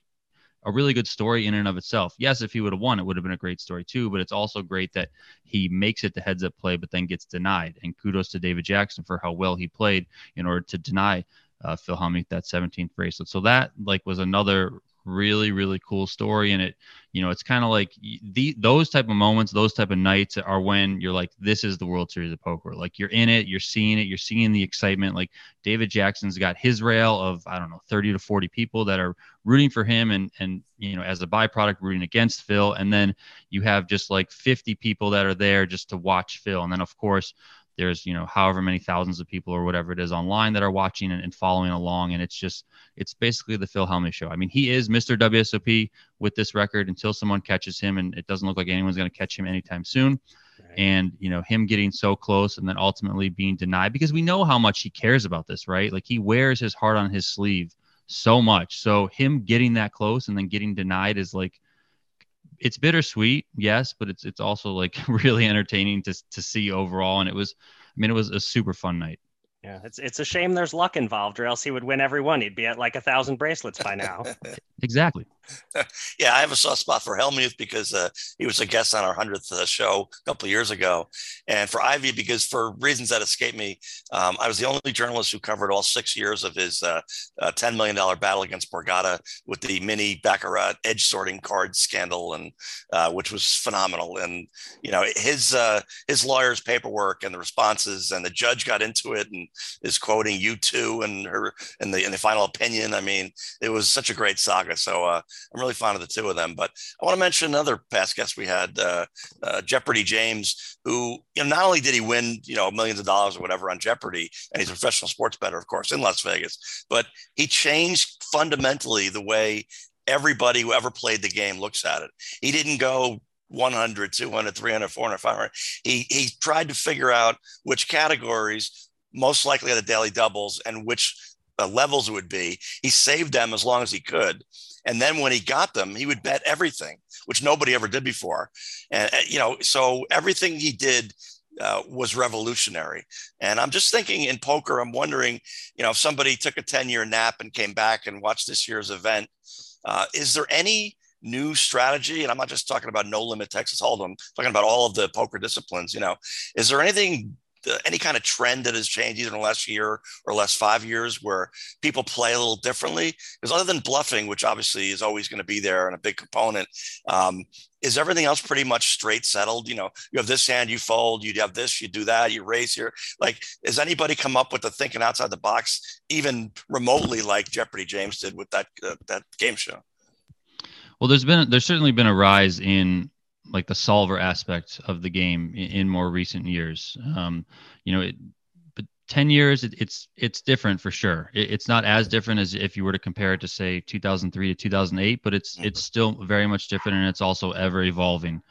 a really good story in and of itself. Yes, if he would have won, it would have been a great story too. But it's also great that he makes it the heads up play, but then gets denied. And kudos to David Jackson for how well he played in order to deny uh, Phil Hellmuth that 17th bracelet. So that like was another really really cool story. And it you know it's kind of like the those type of moments those type of nights are when you're like this is the world series of poker. Like you're in it you're seeing it you're seeing the excitement. Like david jackson's got his rail of i don't know 30 to 40 people that are rooting for him and and you know as a byproduct rooting against phil. And then you have just like 50 people that are there just to watch phil. And then of course there's you know however many thousands of people or whatever it is online that are watching and, and following along and it's just it's basically the phil hellmuth show. I mean he is mr wsop with this record until someone catches him and it doesn't look like anyone's going to catch him anytime soon. Right. and you know him getting so close and then ultimately being denied because we know how much he cares about this right? Like he wears his heart on his sleeve so much. So him getting that close and then getting denied is like it's bittersweet, yes, but it's it's also like *laughs* really entertaining to to see overall. And it was, I mean, it was a super fun night. Yeah, it's it's a shame there's luck involved, or else he would win every one. He'd be at like a thousand bracelets by now. *laughs* exactly. *laughs* yeah, I have a soft spot for Hellmuth because uh, he was a guest on our hundredth uh, show a couple of years ago, and for Ivey because for reasons that escape me, um, I was the only journalist who covered all six years of his uh, uh ten million dollar battle against Borgata with the mini baccarat edge sorting card scandal, and uh, which was phenomenal. And you know his uh, his lawyer's paperwork and the responses, and the judge got into it and is quoting you two and her in the in the final opinion. I mean, it was such a great saga. So I'm really fond of the two of them. But I want to mention another past guest we had, uh, uh, Jeopardy James, who you know not only did he win you know millions of dollars or whatever on Jeopardy, and he's a professional sports bettor, of course, in Las Vegas, but he changed fundamentally the way everybody who ever played the game looks at it. He didn't go 100, 200, 300, 400, 500. He, he tried to figure out which categories most likely at the daily doubles and which uh, levels it would be. He saved them as long as he could. And then when he got them, he would bet everything, which nobody ever did before. And, you know, so everything he did uh, was revolutionary. And I'm just thinking in poker, I'm wondering, you know, if somebody took a 10 year nap and came back and watched this year's event, uh, is there any new strategy? And I'm not just talking about no limit Texas Hold'em, I'm talking about all of the poker disciplines. You know, is there anything any kind of trend that has changed either in the last year or last five years where people play a little differently? Because other than bluffing, which obviously is always going to be there and a big component, um, is everything else pretty much straight settled? You know, you have this hand, you fold, you have this, you do that, you raise here. Like, has anybody come up with the thinking outside the box, even remotely, like Jeopardy James did with that uh, that game show? Well, there's been there's certainly been a rise in like the solver aspect of the game in, in more recent years. Um, you know, it, but 10 years, it, it's, it's different for sure. It, it's not as different as if you were to compare it to say 2003 to 2008, but it's, it's still very much different. And it's also ever evolving.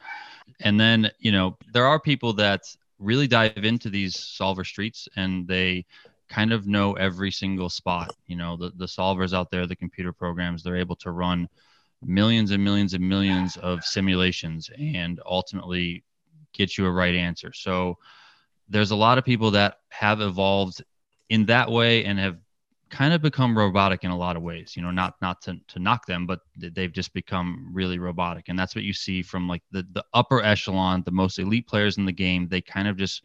And then, you know, there are people that really dive into these solver streets and they kind of know every single spot, you know, the, the solvers out there, the computer programs, they're able to run, millions and millions and millions of simulations and ultimately get you a right answer. So there's a lot of people that have evolved in that way and have kind of become robotic in a lot of ways you know not not to, to knock them but they've just become really robotic and that's what you see from like the, the upper echelon the most elite players in the game they kind of just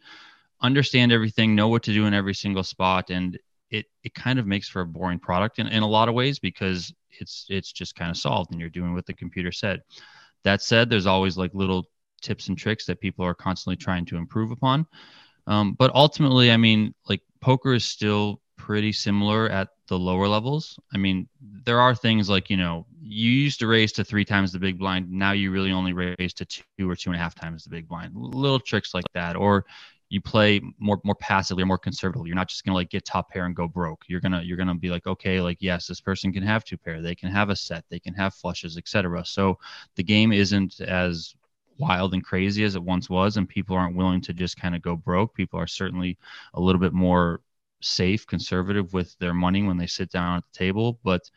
understand everything know what to do in every single spot and it it kind of makes for a boring product in, in a lot of ways because it's it's just kind of solved and you're doing what the computer said. That said there's always like little tips and tricks that people are constantly trying to improve upon. Um, but ultimately i mean like poker is still pretty similar at the lower levels. I mean there are things like you know you used to raise to three times the big blind. Now you really only raise to two or two and a half times the big blind. Little tricks like that. Or you play more more passively or more conservatively. You're not just gonna like get top pair and go broke. You're gonna you're gonna be like, okay, like yes, this person can have two pair, they can have a set, they can have flushes, etc. So the game isn't as wild and crazy as it once was, and people aren't willing to just kind of go broke. People are certainly a little bit more safe, conservative with their money when they sit down at the table. But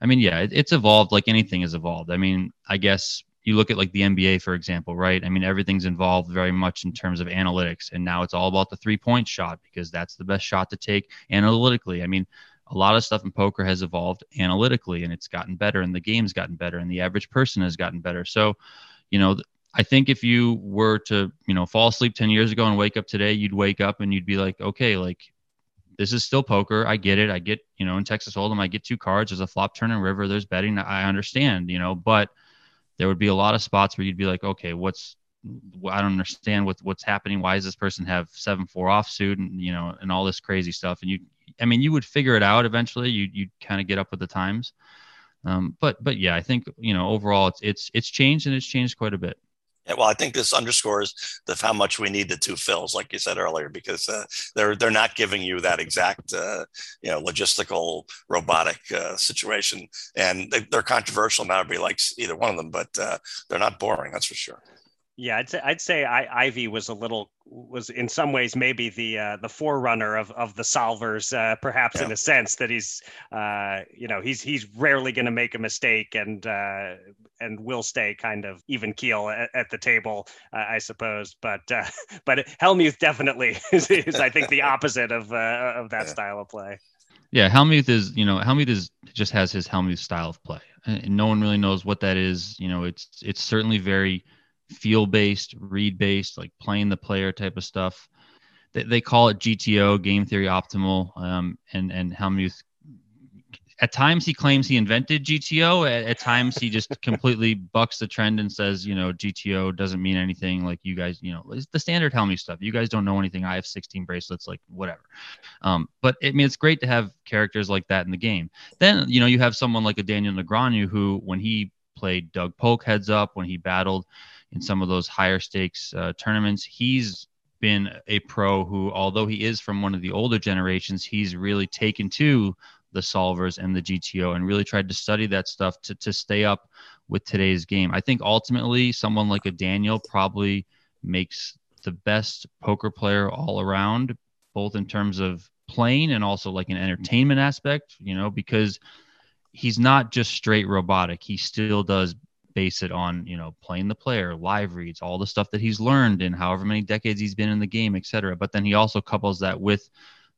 I mean, yeah, it, it's evolved like anything has evolved. I mean, I guess you look at like the NBA, for example, right? I mean, everything's involved very much in terms of analytics, and now it's all about the three point shot because that's the best shot to take analytically. I mean, a lot of stuff in poker has evolved analytically, and it's gotten better, and the game's gotten better, and the average person has gotten better. So, you know, I think if you were to, you know, fall asleep 10 years ago and wake up today, you'd wake up and you'd be like, okay, like this is still poker. I get it. I get, you know, in Texas Hold'em, I get two cards. There's a flop, turn, and river. There's betting. I understand, you know, but there would be a lot of spots where you'd be like, okay, what's I don't understand what what's happening. Why does this person have seven four offsuit and you know and all this crazy stuff? And you, I mean, you would figure it out eventually. You you kind of get up with the times. Um, but but yeah, I think you know overall it's it's it's changed and it's changed quite a bit. Yeah, well, I think this underscores the how much we need the two Phils, like you said earlier, because uh, they're they're not giving you that exact uh, you know logistical robotic uh, situation, and they, are controversial. Nobody likes either one of them, but uh, they're not boring. That's for sure. Yeah, I'd say I'd say I, Ivey was a little was in some ways maybe the uh, the forerunner of of the solvers, uh, perhaps yeah. in a sense that he's uh, you know he's he's rarely going to make a mistake and uh, and will stay kind of even keel at, at the table, uh, I suppose. But uh, *laughs* but Hellmuth definitely *laughs* is, is, I think the *laughs* opposite of uh, of that yeah. style of play. Yeah, Hellmuth is you know Hellmuth is just has his Hellmuth style of play, and no one really knows what that is. You know, it's it's certainly very feel based, read based, like playing the player type of stuff. They, they call it GTO, game theory optimal, um, and and Hellmuth. At times he claims he invented GTO. At, at times he just completely *laughs* bucks the trend and says, you know, GTO doesn't mean anything. Like you guys, you know, it's the standard Hellmuth stuff. You guys don't know anything. I have 16 bracelets, like whatever. Um, but I mean, it's great to have characters like that in the game. Then you know you have someone like a Daniel Negreanu who, when he played Doug Polk heads up, when he battled in some of those higher stakes uh, tournaments. He's been a pro who, although he is from one of the older generations, he's really taken to the solvers and the GTO and really tried to study that stuff to, to stay up with today's game. I think ultimately someone like a Daniel probably makes the best poker player all around, both in terms of playing and also like an entertainment aspect, you know, because he's not just straight robotic. He still does base it on you know playing the player live reads all the stuff that he's learned in however many decades he's been in the game etc but then he also couples that with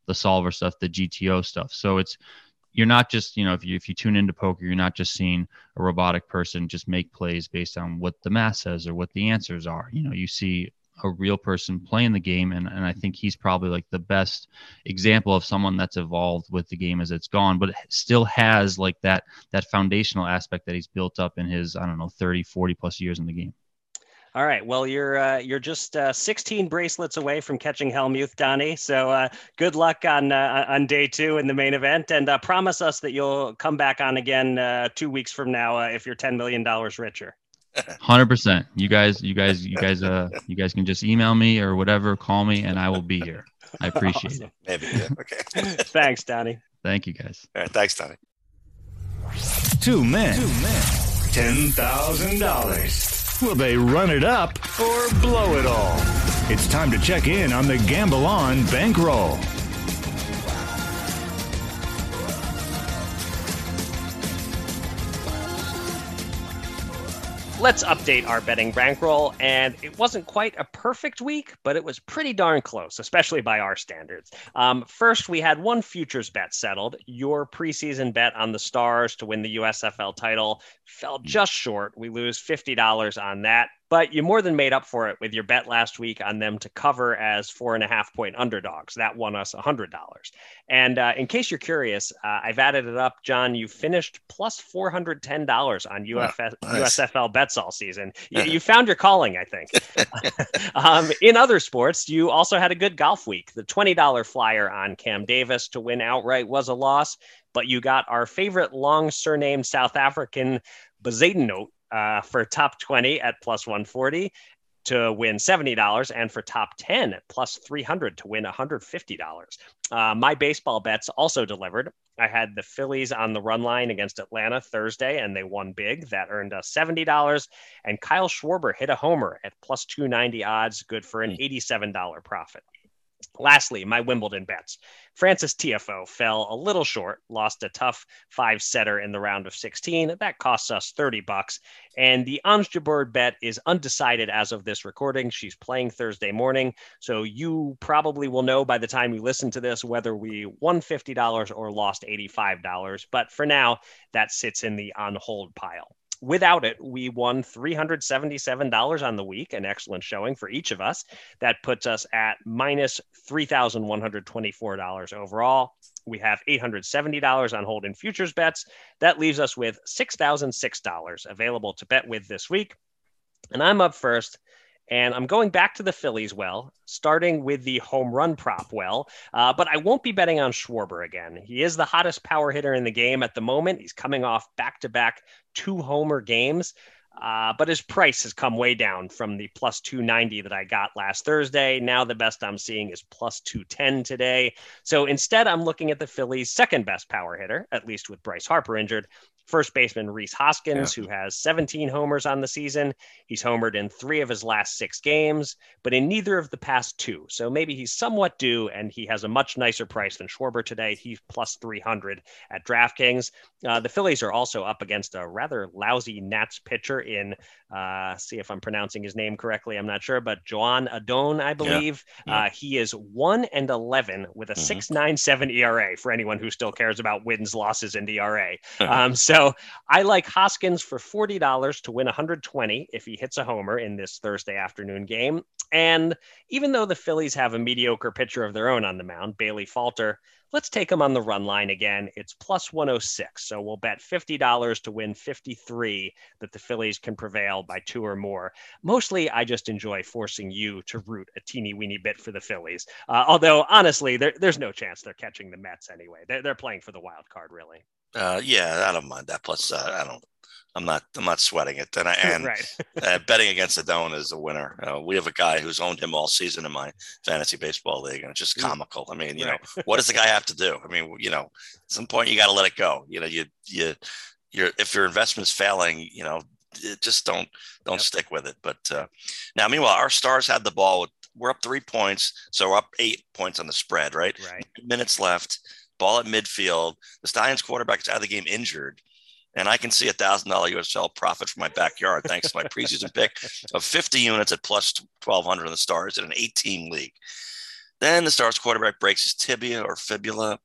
the solver stuff the gto stuff. So it's you're not just you know if you if you tune into poker you're not just seeing a robotic person just make plays based on what the math says or what the answers are. You know you see a real person playing the game and, and i think he's probably like the best example of someone that's evolved with the game as it's gone but still has like that that foundational aspect that he's built up in his i don't know 30 40 plus years in the game all right. Well, you're uh, you're just uh, 16 bracelets away from catching Hellmuth, Donnie. So uh, good luck on uh, on day two in the main event, and uh, promise us that you'll come back on again uh, two weeks from now if you're 10 million dollars richer. Hundred percent. You guys, you guys, you guys, uh, you guys can just email me or whatever, call me, and I will be here. I appreciate awesome. it. Maybe. Yeah. Okay. *laughs* thanks, Donnie. Thank you, guys. All right. Thanks, Donnie. Two men. Two men. Ten thousand dollars. Will they run it up or blow it all? It's time to check in on the Gamble On bankroll. Let's update our betting bankroll. And it wasn't quite a perfect week, but it was pretty darn close, especially by our standards. Um, first, we had one futures bet settled. Your preseason bet on the Stars to win the USFL title fell just short. We lose $50 on that but you more than made up for it with your bet last week on them to cover as four and a half point underdogs. That won us $100. And uh, in case you're curious, uh, I've added it up, John. You finished plus $410 on nice. USFL bets all season. You, you, found your calling, I think. *laughs* *laughs* um, in other sports, you also had a good golf week. The $20 flyer on Cam Davis to win outright was a loss, but you got our favorite long surname South African Bezuidenhout uh, for top 20 at plus 140. to win $70 and for top 10 at plus 300 to win $150. Uh, my baseball bets also delivered. I had the Phillies on the run line against Atlanta Thursday, and they won big. That earned us $70. And Kyle Schwarber hit a homer at plus 290 odds, good for an $87 profit. Lastly, my Wimbledon bets. Frances Tiafoe fell a little short, lost a tough five setter in the round of 16. That costs us 30 bucks. And the Jabeur bet is undecided as of this recording. She's playing Thursday morning. So you probably will know by the time you listen to this whether we won $50 or lost $85. But for now, that sits in the on hold pile without it, we won $377 on the week, an excellent showing for each of us. That puts us at minus $3,124 overall. We have $870 on hold in futures bets. That leaves us with $6,006 available to bet with this week. And I'm up first. And I'm going back to the Phillies well, starting with the home run prop well. Uh, but I won't be betting on Schwarber again. He is the hottest power hitter in the game at the moment. He's coming off back to back two homer games. Uh, but his price has come way down from the plus 290 that I got last Thursday. Now the best I'm seeing is plus 210 today. So instead, I'm looking at the Phillies' second best power hitter, at least with Bryce Harper injured, first baseman Rhys Hoskins, yeah. who has 17 homers on the season. He's homered in three of his last six games, but in neither of the past two. So maybe he's somewhat due, and he has a much nicer price than Schwarber today. He's plus 300 at DraftKings. Uh, the Phillies are also up against a rather lousy Nats pitcher in, uh, see if I'm pronouncing his name correctly. I'm not sure, but Joan Adon, I believe. Yeah. Yeah. Uh, he is 1 and 11 with a mm-hmm. 6.97 ERA for anyone who still cares about wins, losses, and ERA. um, so so I like Hoskins for $40 to win 120 if he hits a homer in this Thursday afternoon game. And even though the Phillies have a mediocre pitcher of their own on the mound, Bailey Falter, let's take him on the run line again. It's plus 106. So we'll bet $50 to win 53 that the Phillies can prevail by two or more. Mostly, I just enjoy forcing you to root a teeny weeny bit for the Phillies. Uh, although, honestly, there, there's no chance they're catching the Mets anyway. They're, they're playing for the wild card, really. Uh, yeah, I don't mind that. Plus, uh, I don't. I'm not. I'm not sweating it. And, I, *laughs* and right. *laughs* uh, betting against Adon is a winner. Uh, we have a guy who's owned him all season in my fantasy baseball league, and it's just comical. I mean, you right. know, *laughs* what does the guy have to do? I mean, you know, at some point you got to let it go. You know, you you you're if your investment's failing, you know, just don't don't yep. stick with it. But uh, now, meanwhile, our stars had the ball. We're up three points, so we're up eight points on the spread. Right. Right. Minutes left ball at midfield. The Stallions quarterback is out of the game injured. And I can see a thousand dollar USL profit from my backyard thanks to my preseason pick of 50 units at plus 1200 on the stars in an 18 league. Then the Stars quarterback breaks his tibia or fibula.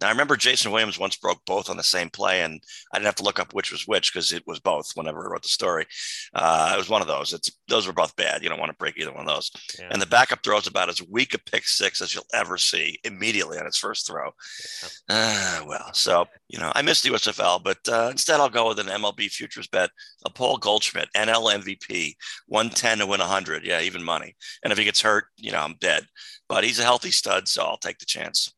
Now, I remember Jason Williams once broke both on the same play, and I didn't have to look up which was which because it was both whenever I wrote the story. Uh, it was one of those. It's Those were both bad. You don't want to break either one of those. Yeah. And the backup throws about as weak a pick six as you'll ever see immediately on its first throw. Yeah. Uh, well, so, you know, I missed the USFL, but uh, instead I'll go with an MLB futures bet, a Paul Goldschmidt, NL MVP, 110 to win 100. Yeah, even money. And if he gets hurt, you know, I'm dead but he's a healthy stud, so I'll take the chance.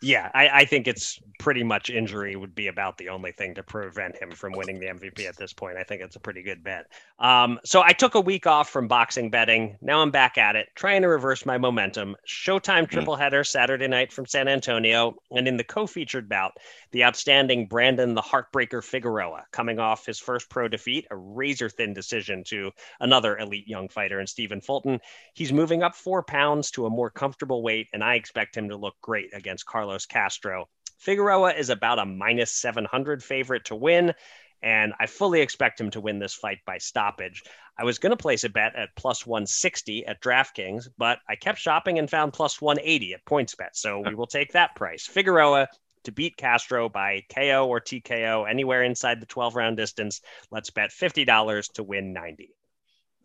Yeah, I, I, think it's pretty much injury would be about the only thing to prevent him from winning the MVP at this point. I think it's a pretty good bet. Um, so I took a week off from boxing betting. Now I'm back at it, trying to reverse my momentum. Showtime triple header Saturday night from San Antonio, and in the co-featured bout, the outstanding Brandon the Heartbreaker Figueroa, coming off his first pro defeat, a razor thin decision to another elite young fighter in Stephen Fulton. He's moving up four pounds to a more comfortable weight, and I expect him to look great against Carlos Castro. Figueroa is about a minus 700 favorite to win, and I fully expect him to win this fight by stoppage. I was going to place a bet at plus 160 at DraftKings, but I kept shopping and found plus 180 at PointsBet, so we will take that price. Figueroa to beat Castro by KO or TKO anywhere inside the 12 round distance. Let's bet $50 to win 90.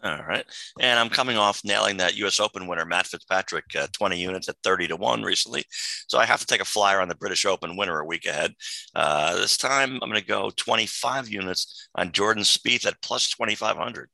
All right. And I'm coming off nailing that US Open winner, Matt Fitzpatrick, uh, 20 units at 30 to 1 recently. So I have to take a flyer on the British Open winner a week ahead. Uh, this time I'm going to go 25 units on Jordan Spieth at plus 2,500.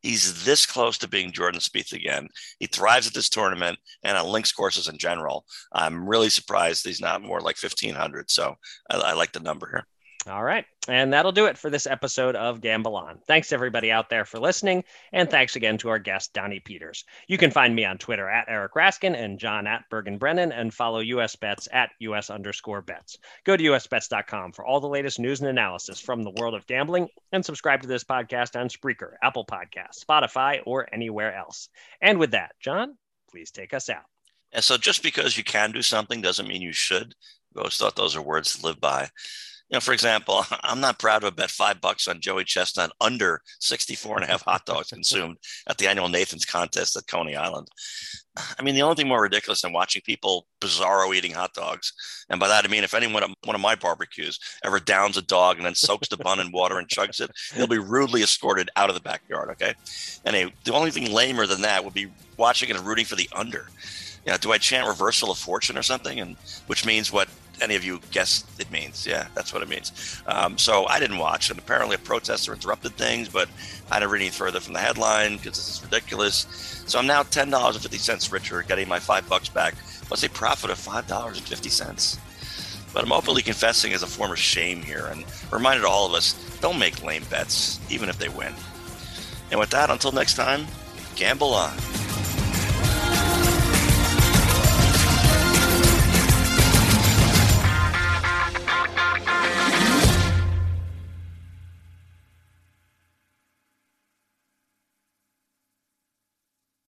He's this close to being Jordan Spieth again. He thrives at this tournament and on links courses in general. I'm really surprised he's not more like 1,500. So I, I like the number here. All right. And that'll do it for this episode of Gamble On. Thanks everybody out there for listening. And thanks again to our guest, Donnie Peters. You can find me on Twitter at Eric Raskin and John at Bergen Brennan and follow US Bets at US underscore bets. Go to usbets.com for all the latest news and analysis from the world of gambling and subscribe to this podcast on Spreaker, Apple Podcasts, Spotify, or anywhere else. And with that, John, please take us out. And so just because you can do something doesn't mean you should. I always thought those are words to live by you know, for example, *laughs* I'm not proud to have bet five bucks on Joey Chestnut under 64 and a half hot dogs consumed at the annual Nathan's contest at Coney Island. I mean, the only thing more ridiculous than watching people bizarro eating hot dogs, and by that I mean if anyone at one of my barbecues ever downs a dog and then soaks the bun in water and chugs it, he'll be rudely escorted out of the backyard. Okay, and the only thing lamer than that would be watching and rooting for the under. You know, do I chant reversal of fortune or something? And which means what any of you guess it means. Yeah, that's what it means. Um, so I didn't watch, and apparently a protester interrupted things, but I didn't read any further from the headline because this is ridiculous. So I'm now ten dollars and fifty cents richer, getting my five bucks back, plus a profit of five dollars and fifty cents. But I'm openly confessing as a form of shame here, and reminded all of us: don't make lame bets, even if they win. And with that, until next time, gamble on.